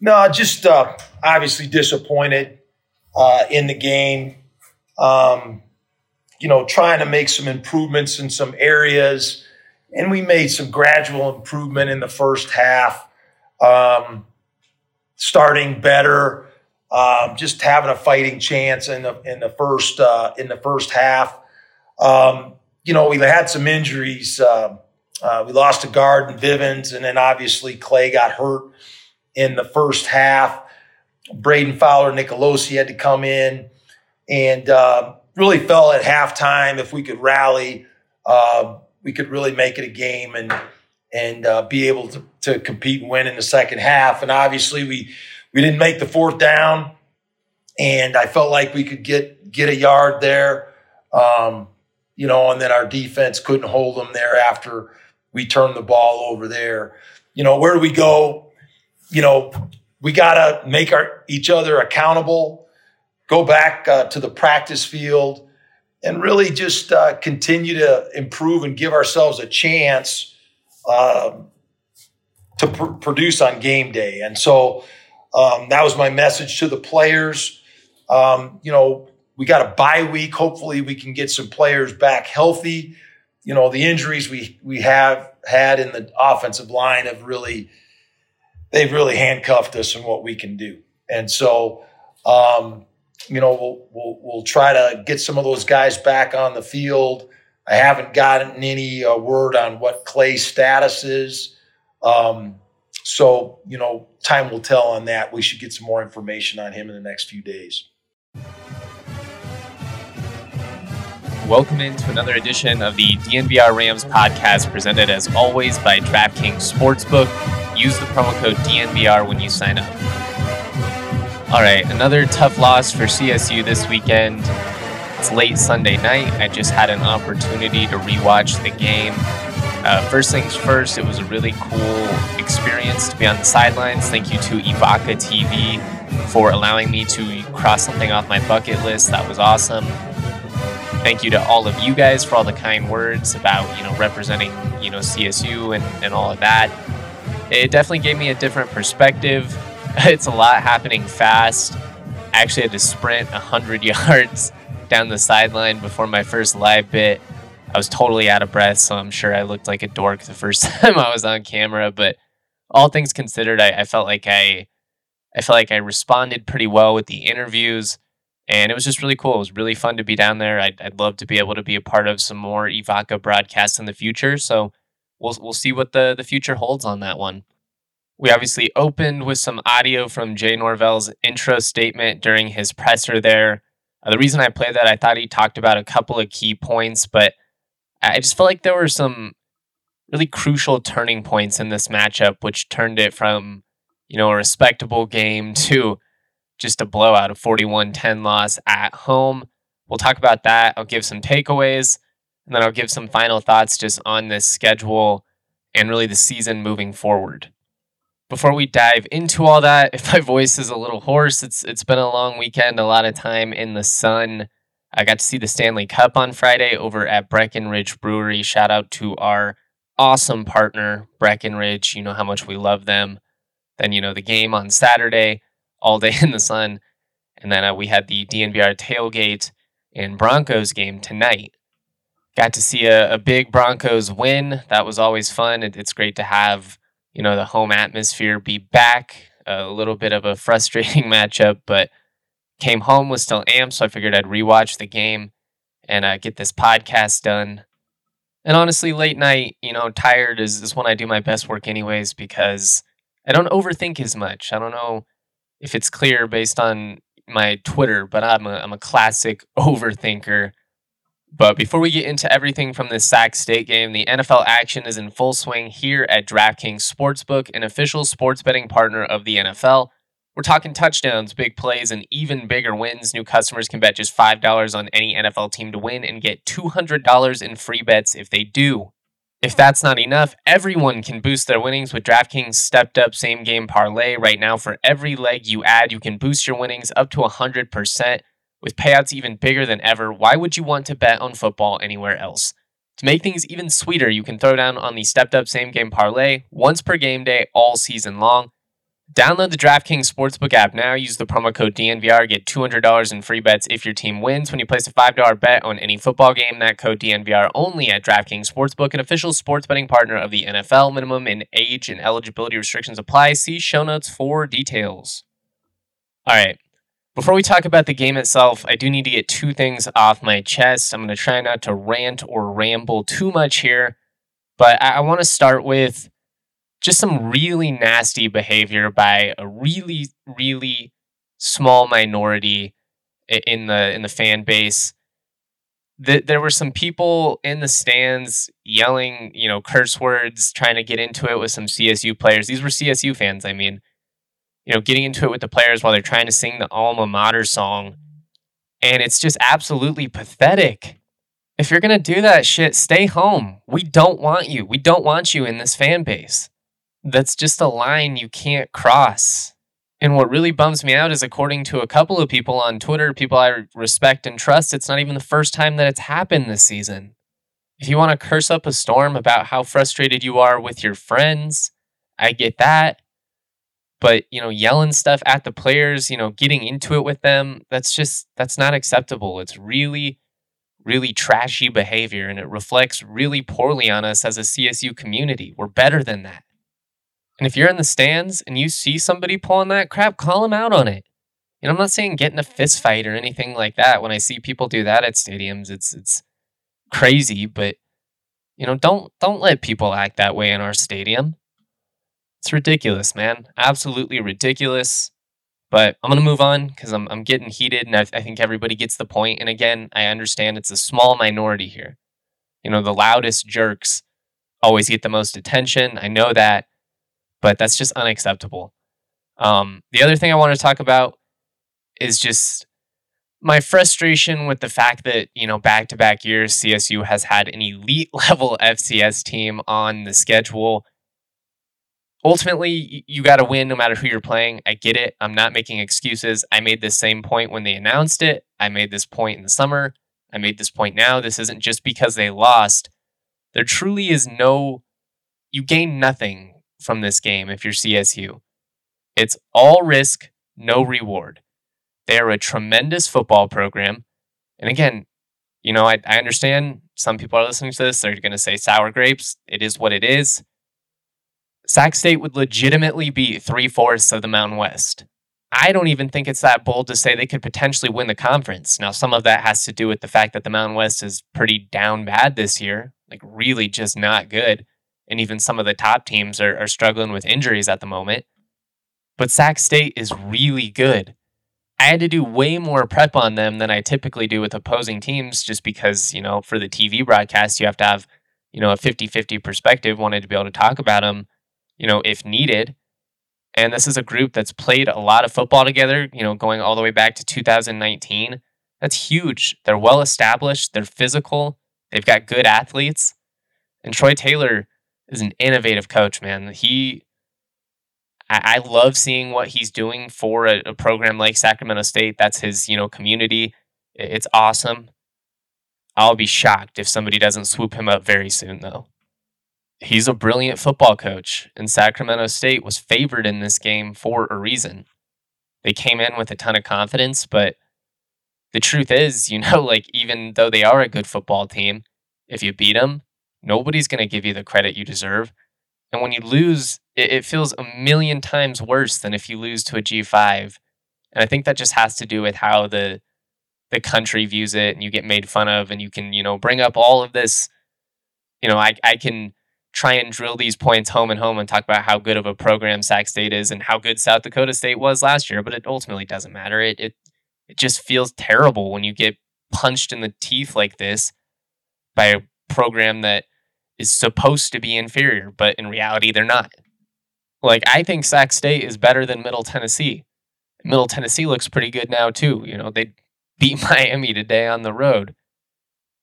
No, just uh, obviously disappointed uh, in the game. Um, you know, trying to make some improvements in some areas, and we made some gradual improvement in the first half. Um, starting better, um, just having a fighting chance in the in the first uh, in the first half. Um, you know, we had some injuries. Uh, uh, we lost a guard and Vivens, and then obviously Clay got hurt in the first half. Brayden Fowler, Nicolosi had to come in and uh, really felt at halftime if we could rally, uh, we could really make it a game and and uh, be able to, to compete and win in the second half. And obviously, we we didn't make the fourth down, and I felt like we could get get a yard there, um, you know, and then our defense couldn't hold them there after we turned the ball over there. You know, where do we go? You know, we got to make our each other accountable, go back uh, to the practice field, and really just uh, continue to improve and give ourselves a chance uh, to pr- produce on game day. And so um, that was my message to the players. Um, you know, we got a bye week. Hopefully, we can get some players back healthy. You know, the injuries we we have had in the offensive line have really they've really handcuffed us in what we can do. And so, um, you know, we'll, we'll, we'll try to get some of those guys back on the field. I haven't gotten any uh, word on what Clay's status is. Um, so, you know, time will tell on that. We should get some more information on him in the next few days. Welcome into another edition of the DNVR Rams podcast, presented as always by DraftKings Sportsbook. Use the promo code DNVR when you sign up. All right, another tough loss for CSU this weekend. It's late Sunday night. I just had an opportunity to rewatch the game. Uh, first things first, it was a really cool experience to be on the sidelines. Thank you to Evoca TV for allowing me to cross something off my bucket list. That was awesome. Thank you to all of you guys for all the kind words about, you know, representing, you know, CSU and, and all of that it definitely gave me a different perspective. It's a lot happening fast. I actually had to sprint 100 yards down the sideline before my first live bit. I was totally out of breath, so I'm sure I looked like a dork the first time I was on camera. But all things considered, I, I felt like I, I felt like I responded pretty well with the interviews, and it was just really cool. It was really fun to be down there. I'd, I'd love to be able to be a part of some more Evoca broadcasts in the future. So we'll we'll see what the the future holds on that one. We obviously opened with some audio from Jay Norvell's intro statement during his presser there. Uh, the reason I played that, I thought he talked about a couple of key points, but I just felt like there were some really crucial turning points in this matchup, which turned it from, you know, a respectable game to just a blowout, a 41 10 loss at home. We'll talk about that. I'll give some takeaways. And then I'll give some final thoughts just on this schedule and really the season moving forward. Before we dive into all that, if my voice is a little hoarse, it's it's been a long weekend, a lot of time in the sun. I got to see the Stanley Cup on Friday over at Breckenridge Brewery. Shout out to our awesome partner, Breckenridge. You know how much we love them. Then, you know, the game on Saturday, all day in the sun. And then uh, we had the DNVR tailgate and Broncos game tonight got to see a, a big Broncos win. That was always fun. It, it's great to have you know the home atmosphere be back. A little bit of a frustrating matchup, but came home was still amped, so I figured I'd rewatch the game and uh, get this podcast done. And honestly, late night, you know, tired is, is when I do my best work, anyways, because I don't overthink as much. I don't know if it's clear based on my Twitter, but I'm a, I'm a classic overthinker. But before we get into everything from this Sac State game, the NFL action is in full swing here at DraftKings Sportsbook, an official sports betting partner of the NFL. We're talking touchdowns, big plays, and even bigger wins. New customers can bet just $5 on any NFL team to win and get $200 in free bets if they do. If that's not enough, everyone can boost their winnings with DraftKings stepped up same game parlay. Right now, for every leg you add, you can boost your winnings up to 100% with payouts even bigger than ever. Why would you want to bet on football anywhere else? To make things even sweeter, you can throw down on the stepped up same game parlay once per game day all season long. Download the DraftKings Sportsbook app now. Use the promo code DNVR. Get $200 in free bets if your team wins when you place a $5 bet on any football game. That code DNVR only at DraftKings Sportsbook, an official sports betting partner of the NFL. Minimum in age and eligibility restrictions apply. See show notes for details. All right. Before we talk about the game itself, I do need to get two things off my chest. I'm going to try not to rant or ramble too much here, but I, I want to start with just some really nasty behavior by a really really small minority in the in the fan base. The, there were some people in the stands yelling you know curse words trying to get into it with some csu players. These were csu fans i mean you know getting into it with the players while they're trying to sing the alma mater song and it's just absolutely pathetic if you're going to do that shit stay home we don't want you we don't want you in this fan base that's just a line you can't cross. And what really bums me out is, according to a couple of people on Twitter, people I respect and trust, it's not even the first time that it's happened this season. If you want to curse up a storm about how frustrated you are with your friends, I get that. But, you know, yelling stuff at the players, you know, getting into it with them, that's just, that's not acceptable. It's really, really trashy behavior and it reflects really poorly on us as a CSU community. We're better than that. And if you're in the stands and you see somebody pulling that crap, call them out on it. You know, I'm not saying get in a fist fight or anything like that. When I see people do that at stadiums, it's it's crazy, but you know, don't don't let people act that way in our stadium. It's ridiculous, man. Absolutely ridiculous. But I'm gonna move on because I'm I'm getting heated, and I, I think everybody gets the point. And again, I understand it's a small minority here. You know, the loudest jerks always get the most attention. I know that but that's just unacceptable. Um, the other thing I want to talk about is just my frustration with the fact that, you know, back to back years, CSU has had an elite level FCS team on the schedule. Ultimately, you got to win no matter who you're playing. I get it. I'm not making excuses. I made this same point when they announced it. I made this point in the summer. I made this point now. This isn't just because they lost. There truly is no, you gain nothing from this game if you're CSU. It's all risk, no reward. They are a tremendous football program. And again, you know, I, I understand some people are listening to this. They're going to say sour grapes. It is what it is. Sac State would legitimately be three fourths of the Mountain West. I don't even think it's that bold to say they could potentially win the conference. Now, some of that has to do with the fact that the Mountain West is pretty down bad this year, like really just not good and even some of the top teams are, are struggling with injuries at the moment. But Sac State is really good. I had to do way more prep on them than I typically do with opposing teams just because, you know, for the TV broadcast, you have to have, you know, a 50 50 perspective, wanted to be able to talk about them, you know, if needed. And this is a group that's played a lot of football together, you know, going all the way back to 2019. That's huge. They're well established, they're physical, they've got good athletes. And Troy Taylor, is an innovative coach, man. He, I, I love seeing what he's doing for a, a, program like Sacramento State. That's his, you know, community. It's awesome. I'll be shocked if somebody doesn't swoop him up very soon, though. He's a brilliant football coach, and Sacramento State was favored in this game for a reason. They came in with a ton of confidence, but the truth is, you know, like even though they are a good football team, if you beat them, Nobody's going to give you the credit you deserve. And when you lose, it, it feels a million times worse than if you lose to a G5. And I think that just has to do with how the the country views it and you get made fun of and you can, you know, bring up all of this. You know, I, I can try and drill these points home and home and talk about how good of a program Sac State is and how good South Dakota State was last year, but it ultimately doesn't matter. It it it just feels terrible when you get punched in the teeth like this by a program that is supposed to be inferior, but in reality they're not. Like I think Sac State is better than Middle Tennessee. Middle Tennessee looks pretty good now too. You know, they beat Miami today on the road.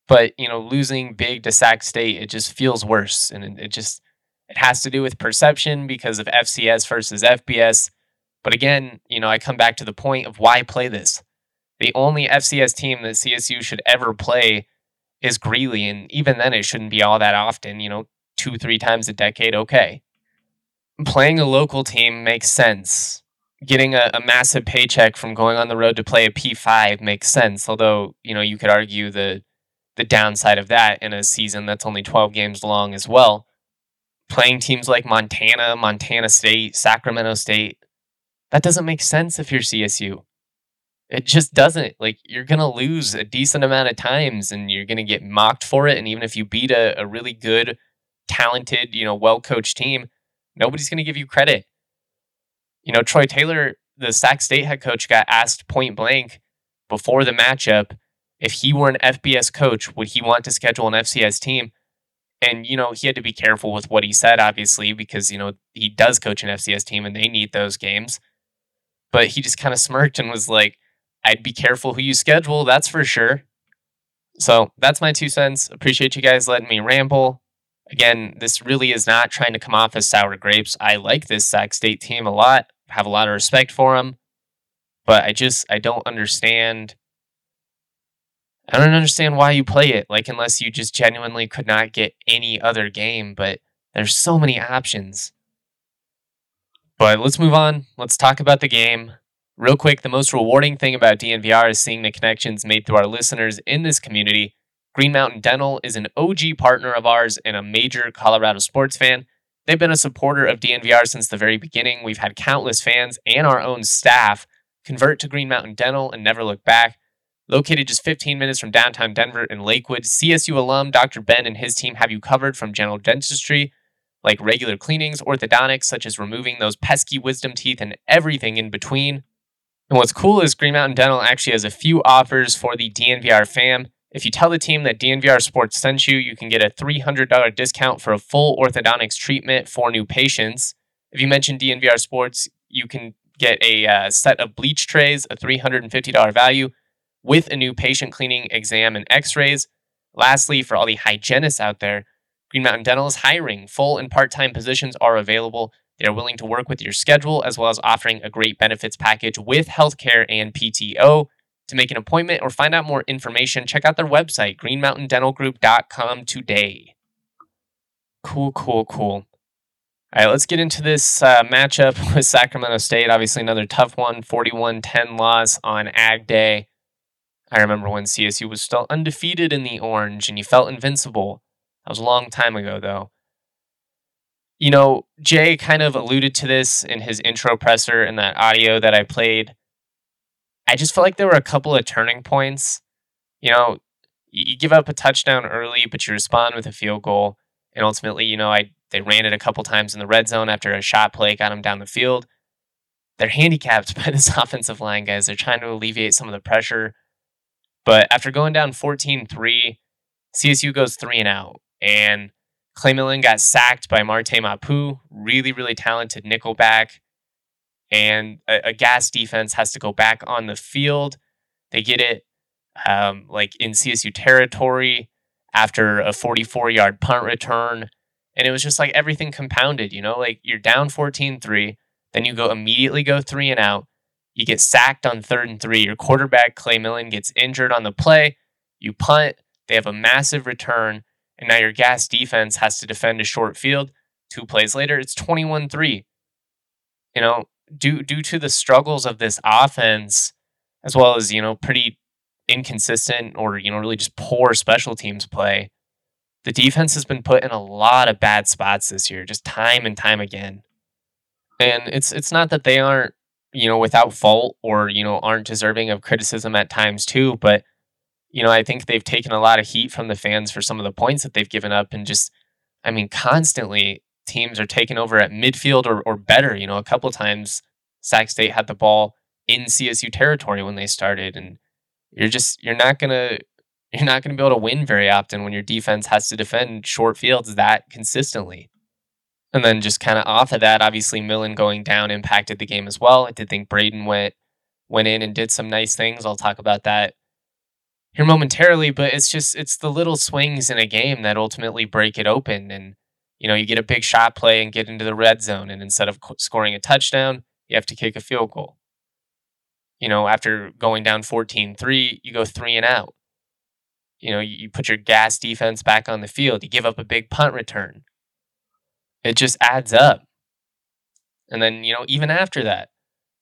But, you know, losing big to Sac State, it just feels worse. And it just, it has to do with perception because of FCS versus FBS. But again, you know, I come back to the point of why play this. The only FCS team that CSU should ever play is Greeley. And even then, it shouldn't be all that often, you know, two, three times a decade, okay. Playing a local team makes sense getting a, a, massive paycheck from going on the road to play a P5 makes sense. Although, you know, you could argue the the downside of that in a season that's only 12 games long as well. Playing teams like Montana, Montana State, Sacramento State, that doesn't make sense if you're CSU. It just doesn't. Like, you're going to lose a decent amount of times and you're going to get mocked for it. And even if you beat a, a really good, talented, you know, well coached team, nobody's going to give you credit you know, Troy Taylor, the Sac State head coach, got asked point blank before the matchup if he were an FBS coach, would he want to schedule an FCS team? And, you know, he had to be careful with what he said, obviously, because, you know, he does coach an FCS team and they need those games. But he just kind of smirked and was like, I'd be careful who you schedule, that's for sure. So that's my two cents. Appreciate you guys letting me ramble. Again, this really is not trying to come off as sour grapes. I like this Sac State team a lot have a lot of respect for them, but I just I don't understand. I don't understand why you play it. Like unless you just genuinely could not get any other game, but there's so many options. But let's move on. Let's talk about the game. Real quick, the most rewarding thing about DNVR is seeing the connections made through our listeners in this community. Green Mountain Dental is an OG partner of ours and a major Colorado sports fan. They've been a supporter of DNVR since the very beginning. We've had countless fans and our own staff convert to Green Mountain Dental and never look back. Located just 15 minutes from downtown Denver in Lakewood, CSU alum Dr. Ben and his team have you covered from general dentistry, like regular cleanings, orthodontics, such as removing those pesky wisdom teeth and everything in between. And what's cool is Green Mountain Dental actually has a few offers for the DNVR fam. If you tell the team that DNVR Sports sent you, you can get a $300 discount for a full orthodontics treatment for new patients. If you mention DNVR Sports, you can get a uh, set of bleach trays, a $350 value, with a new patient cleaning exam and x rays. Lastly, for all the hygienists out there, Green Mountain Dental is hiring. Full and part time positions are available. They are willing to work with your schedule as well as offering a great benefits package with healthcare and PTO. To make an appointment or find out more information, check out their website, greenmountaindentalgroup.com today. Cool, cool, cool. All right, let's get into this uh, matchup with Sacramento State. Obviously, another tough one 41 10 loss on Ag Day. I remember when CSU was still undefeated in the orange and you felt invincible. That was a long time ago, though. You know, Jay kind of alluded to this in his intro presser in that audio that I played. I just felt like there were a couple of turning points. You know, you give up a touchdown early, but you respond with a field goal. And ultimately, you know, I they ran it a couple times in the red zone after a shot play got them down the field. They're handicapped by this offensive line, guys. They're trying to alleviate some of the pressure. But after going down 14 3, CSU goes three and out. And Clay Millen got sacked by Marte Mapu, really, really talented nickelback and a, a, gas defense has to go back on the field. They get it um, like in CSU territory after a 44 yard punt return. And it was just like everything compounded, you know, like you're down 14 3, then you go immediately go three and out. You get sacked on third and three. Your quarterback, Clay Millen, gets injured on the play. You punt. They have a massive return. And now your gas defense has to defend a short field. Two plays later, it's 21 3. You know, due due to the struggles of this offense, as well as you know pretty inconsistent or you know really just poor special teams play, the defense has been put in a lot of bad spots this year, just time and time again. And it's it's not that they aren't, you know, without fault or, you know, aren't deserving of criticism at times too, but you know, I think they've taken a lot of heat from the fans for some of the points that they've given up and just I mean, constantly teams are taking over at midfield or, or better. You know, a couple times Sac State had the ball in CSU territory when they started, and you're just you're not gonna you're not gonna be able to win very often when your defense has to defend short fields that consistently. And then just kind of off of that, obviously Millen going down impacted the game as well. I did think Brayden went went in and did some nice things. I'll talk about that here momentarily, but it's just it's the little swings in a game that ultimately break it open. And you know, you get a big shot play and get into the red zone, and instead of scoring a touchdown, you have to kick a field goal. You know, after going down 14-3, you go three and out. You know, you, you put your gas defense back on the field. You give up a big punt return. It just adds up. And then, you know, even after that,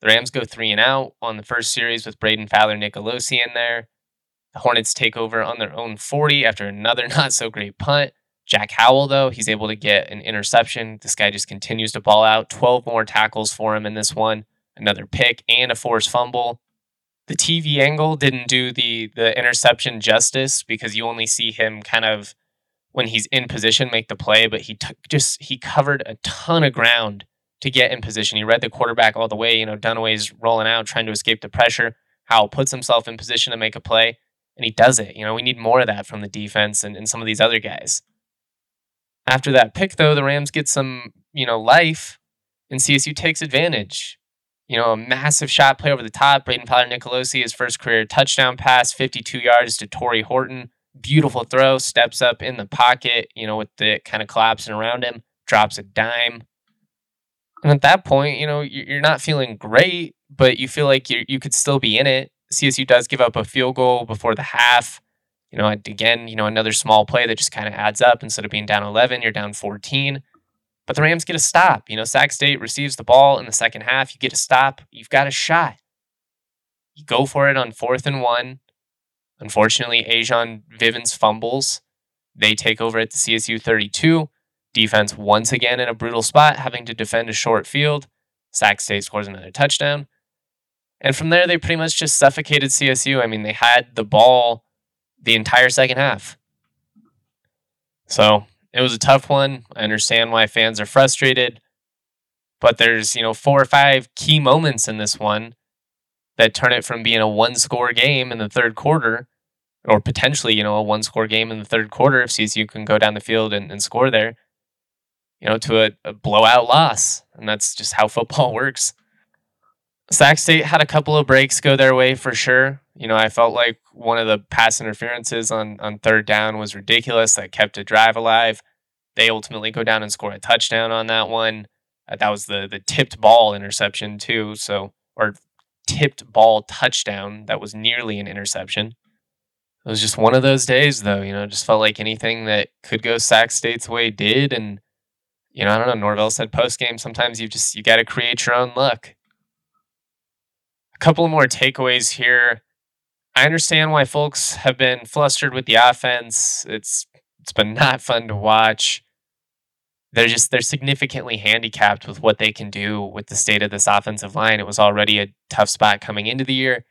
the Rams go three and out on the first series with Brayden Fowler Nicolosi in there. The Hornets take over on their own 40 after another not so great punt. Jack Howell, though, he's able to get an interception. This guy just continues to ball out. 12 more tackles for him in this one, another pick, and a forced fumble. The TV angle didn't do the the interception justice because you only see him kind of when he's in position make the play, but he just he covered a ton of ground to get in position. He read the quarterback all the way. You know, Dunniway's rolling out, trying to escape the pressure. Howell puts himself in position to make a play, and he does it. You know, we need more of that from the defense and, and some of these other guys. After that pick, though, the Rams get some, you know, life, and CSU takes advantage. You know, a massive shot play over the top. Brayden Fowler Nicolosi, his first career touchdown pass, 52 yards to Tory Horton. Beautiful throw, steps up in the pocket, you know, with the kind of collapsing around him, drops a dime. And at that point, you know, you're not feeling great, but you feel like you you could still be in it. CSU does give up a field goal before the half you know, again, you know, another small play that just kind of adds up. Instead of being down 11, you're down 14. But the Rams get a stop. You know, Sac State receives the ball in the second half. You get a stop. You've got a shot. You go for it on fourth and one. Unfortunately, A'Jon Vivens fumbles. They take over at the CSU 32. Defense once again in a brutal spot, having to defend a short field. Sac State scores another touchdown. And from there, they pretty much just suffocated CSU. I mean, they had the ball the entire second half. So it was a tough one. I understand why fans are frustrated, but there's, you know, four or five key moments in this one that turn it from being a one score game in the third quarter, or potentially, you know, a one score game in the third quarter if CSU can go down the field and, and score there, you know, to a, a blowout loss. And that's just how football works. Sac State had a couple of breaks go their way for sure. You know, I felt like one of the pass interferences on, on third down was ridiculous. That kept a drive alive. They ultimately go down and score a touchdown on that one. That was the the tipped ball interception too. So or tipped ball touchdown. That was nearly an interception. It was just one of those days, though. You know, just felt like anything that could go Sac State's way did, and you know, I don't know. Norvell said post game. Sometimes you just you got to create your own luck. A couple more takeaways here. I understand why folks have been flustered with the offense. It's it's been not fun to watch. They're just they're significantly handicapped with what they can do with the state of this offensive line. It was already a tough spot coming into the year.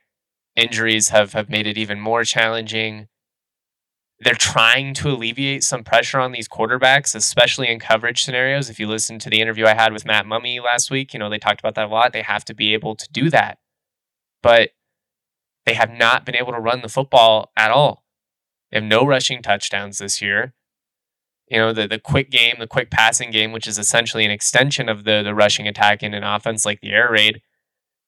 Injuries have have made it even more challenging. They're trying to alleviate some pressure on these quarterbacks, especially in coverage scenarios. If you listen to the interview I had with Matt Mumme last week, you know, they talked about that a lot. They have to be able to do that. But they have not been able to run the football at all. They have no rushing touchdowns this year. You know, the, the quick game, the quick passing game, which is essentially an extension of the, the rushing attack in an offense like the air raid,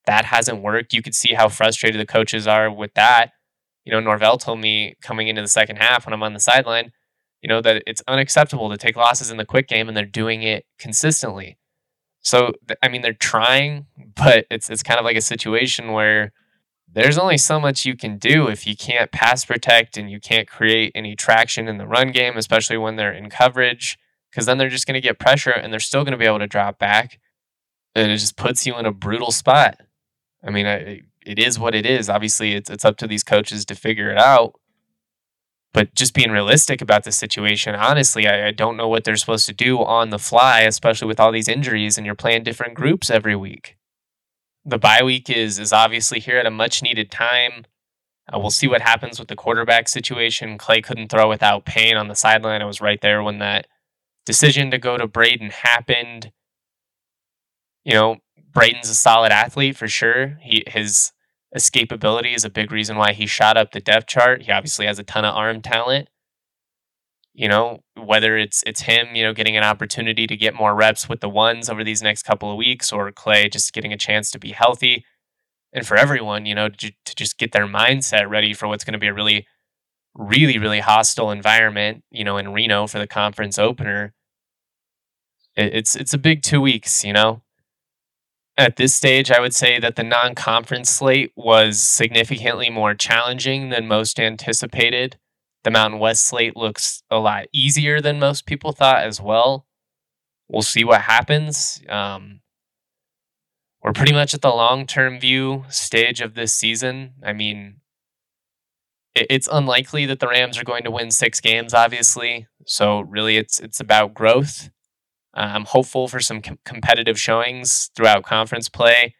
that hasn't worked. You could see how frustrated the coaches are with that. You know, Norvell told me coming into the second half when I'm on the sideline, you know, that it's unacceptable to take losses in the quick game and they're doing it consistently. So, I mean, they're trying, but it's, it's kind of like a situation where there's only so much you can do if you can't pass protect and you can't create any traction in the run game, especially when they're in coverage, because then they're just going to get pressure and they're still going to be able to drop back. And it just puts you in a brutal spot. I mean, I, it is what it is. Obviously, it's, it's up to these coaches to figure it out. But just being realistic about the situation, honestly, I, I don't know what they're supposed to do on the fly, especially with all these injuries and you're playing different groups every week. The bye week is is obviously here at a much needed time. Uh, we'll see what happens with the quarterback situation. Clay couldn't throw without pain on the sideline. I was right there when that decision to go to Brayden happened. You know, Brayden's a solid athlete for sure. He his escapability is a big reason why he shot up the depth chart. He obviously has a ton of arm talent. You know, whether it's it's him, you know, getting an opportunity to get more reps with the ones over these next couple of weeks, or Clay just getting a chance to be healthy, and for everyone, you know, to, to just get their mindset ready for what's going to be a really, really, really hostile environment, you know, in Reno for the conference opener. It, it's it's a big two weeks, you know at this stage, I would say that the non conference slate was significantly more challenging than most anticipated. The Mountain West slate looks a lot easier than most people thought as well. We'll see what happens. Um, we're pretty much at the long term view stage of this season. I mean, it's unlikely that the Rams are going to win six games, obviously. So really, it's it's about growth. Uh, I'm hopeful for some com- competitive showings throughout conference play.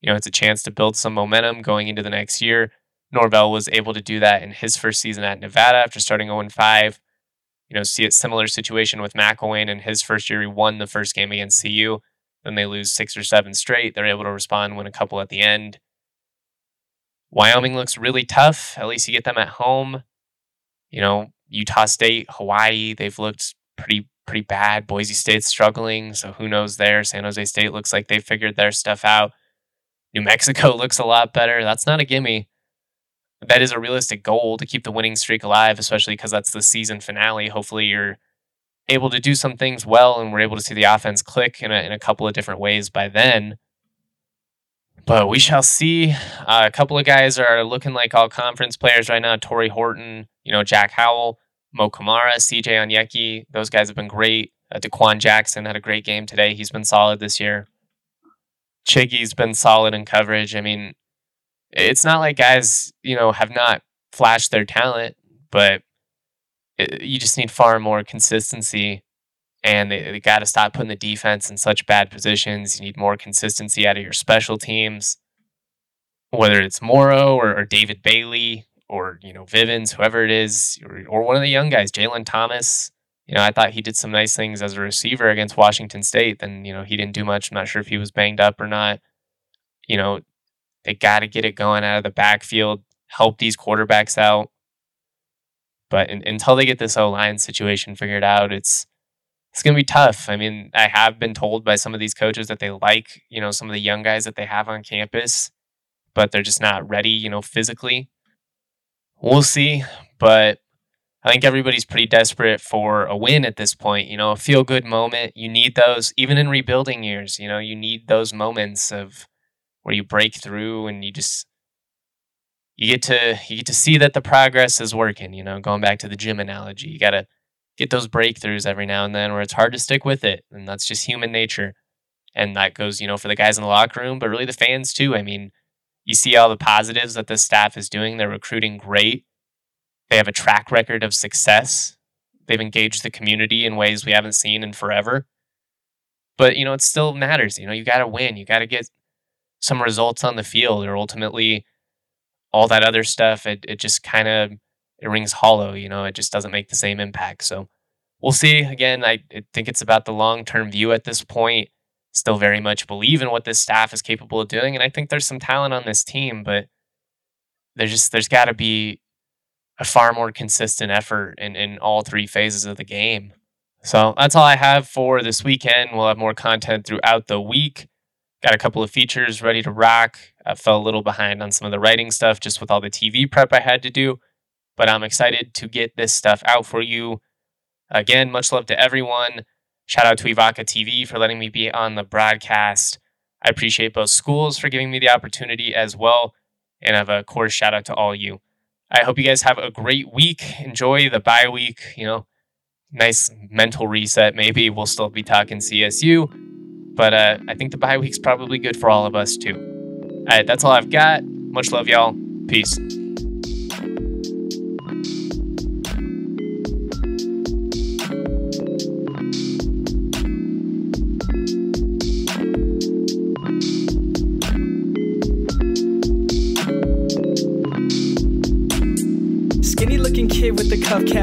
You know, it's a chance to build some momentum going into the next year. Norvell was able to do that in his first season at Nevada after starting 0 5. You know, see a similar situation with McElwain in his first year. He won the first game against CU. Then they lose six or seven straight. They're able to respond, win a couple at the end. Wyoming looks really tough. At least you get them at home. You know, Utah State, Hawaii, they've looked pretty pretty bad. Boise State's struggling, so who knows there? San Jose State looks like they figured their stuff out. New Mexico looks a lot better. That's not a gimme. That is a realistic goal to keep the winning streak alive, especially because that's the season finale. Hopefully, you're able to do some things well, and we're able to see the offense click in a, in a couple of different ways by then. But we shall see. Uh, a couple of guys are looking like all conference players right now. Tory Horton, you know, Jack Howell Mo Kamara, CJ Onyeki, those guys have been great. Uh, Dequan Jackson had a great game today. He's been solid this year. Chiggy's been solid in coverage. I mean, it's not like guys, you know, have not flashed their talent, but it, you just need far more consistency. And they, they got to stop putting the defense in such bad positions. You need more consistency out of your special teams, whether it's Morrow or, or David Bailey or you know Vivens, whoever it is, or, or one of the young guys, Jalen Thomas. You know, I thought he did some nice things as a receiver against Washington State. Then you know he didn't do much. I'm not sure if he was banged up or not. You know, they got to get it going out of the backfield, help these quarterbacks out. But in, until they get this O line situation figured out, it's it's going to be tough. I mean, I have been told by some of these coaches that they like, you know, some of the young guys that they have on campus, but they're just not ready, you know, physically we'll see. But I think everybody's pretty desperate for a win at this point. You know, a feel good moment. You need those, even in rebuilding years. You know, you need those moments of where you break through and you just you get to you get to see that the progress is working. You know, going back to the gym analogy, you got to get those breakthroughs every now and then where it's hard to stick with it, and that's just human nature. And that goes, you know, for the guys in the locker room, but really the fans too. I mean, you see all the positives that this staff is doing. They're recruiting great. They have a track record of success. They've engaged the community in ways we haven't seen in forever. But, you know, it still matters. You know, you got to win. You got to get some results on the field or ultimately all that other stuff. It, it just kind of it rings hollow. You know, it just doesn't make the same impact. So we'll see. Again, I, think it's about the long term view at this point still very much believe in what this staff is capable of doing. And I think there's some talent on this team, but there's just there's got to be a far more consistent effort in, in all three phases of the game. So that's all I have for this weekend. We'll have more content throughout the week. Got a couple of features ready to rock. I fell a little behind on some of the writing stuff just with all the TV prep I had to do, but I'm excited to get this stuff out for you. Again, much love to everyone. Shout out to Evoca TV for letting me be on the broadcast. I appreciate both schools for giving me the opportunity as well. And of a course, shout out to all you. I hope you guys have a great week. Enjoy the bye week. You know, nice mental reset. Maybe we'll still be talking CSU, but uh, I think the bye week's probably good for all of us too. All right, that's all I've got. Much love, y'all. Peace.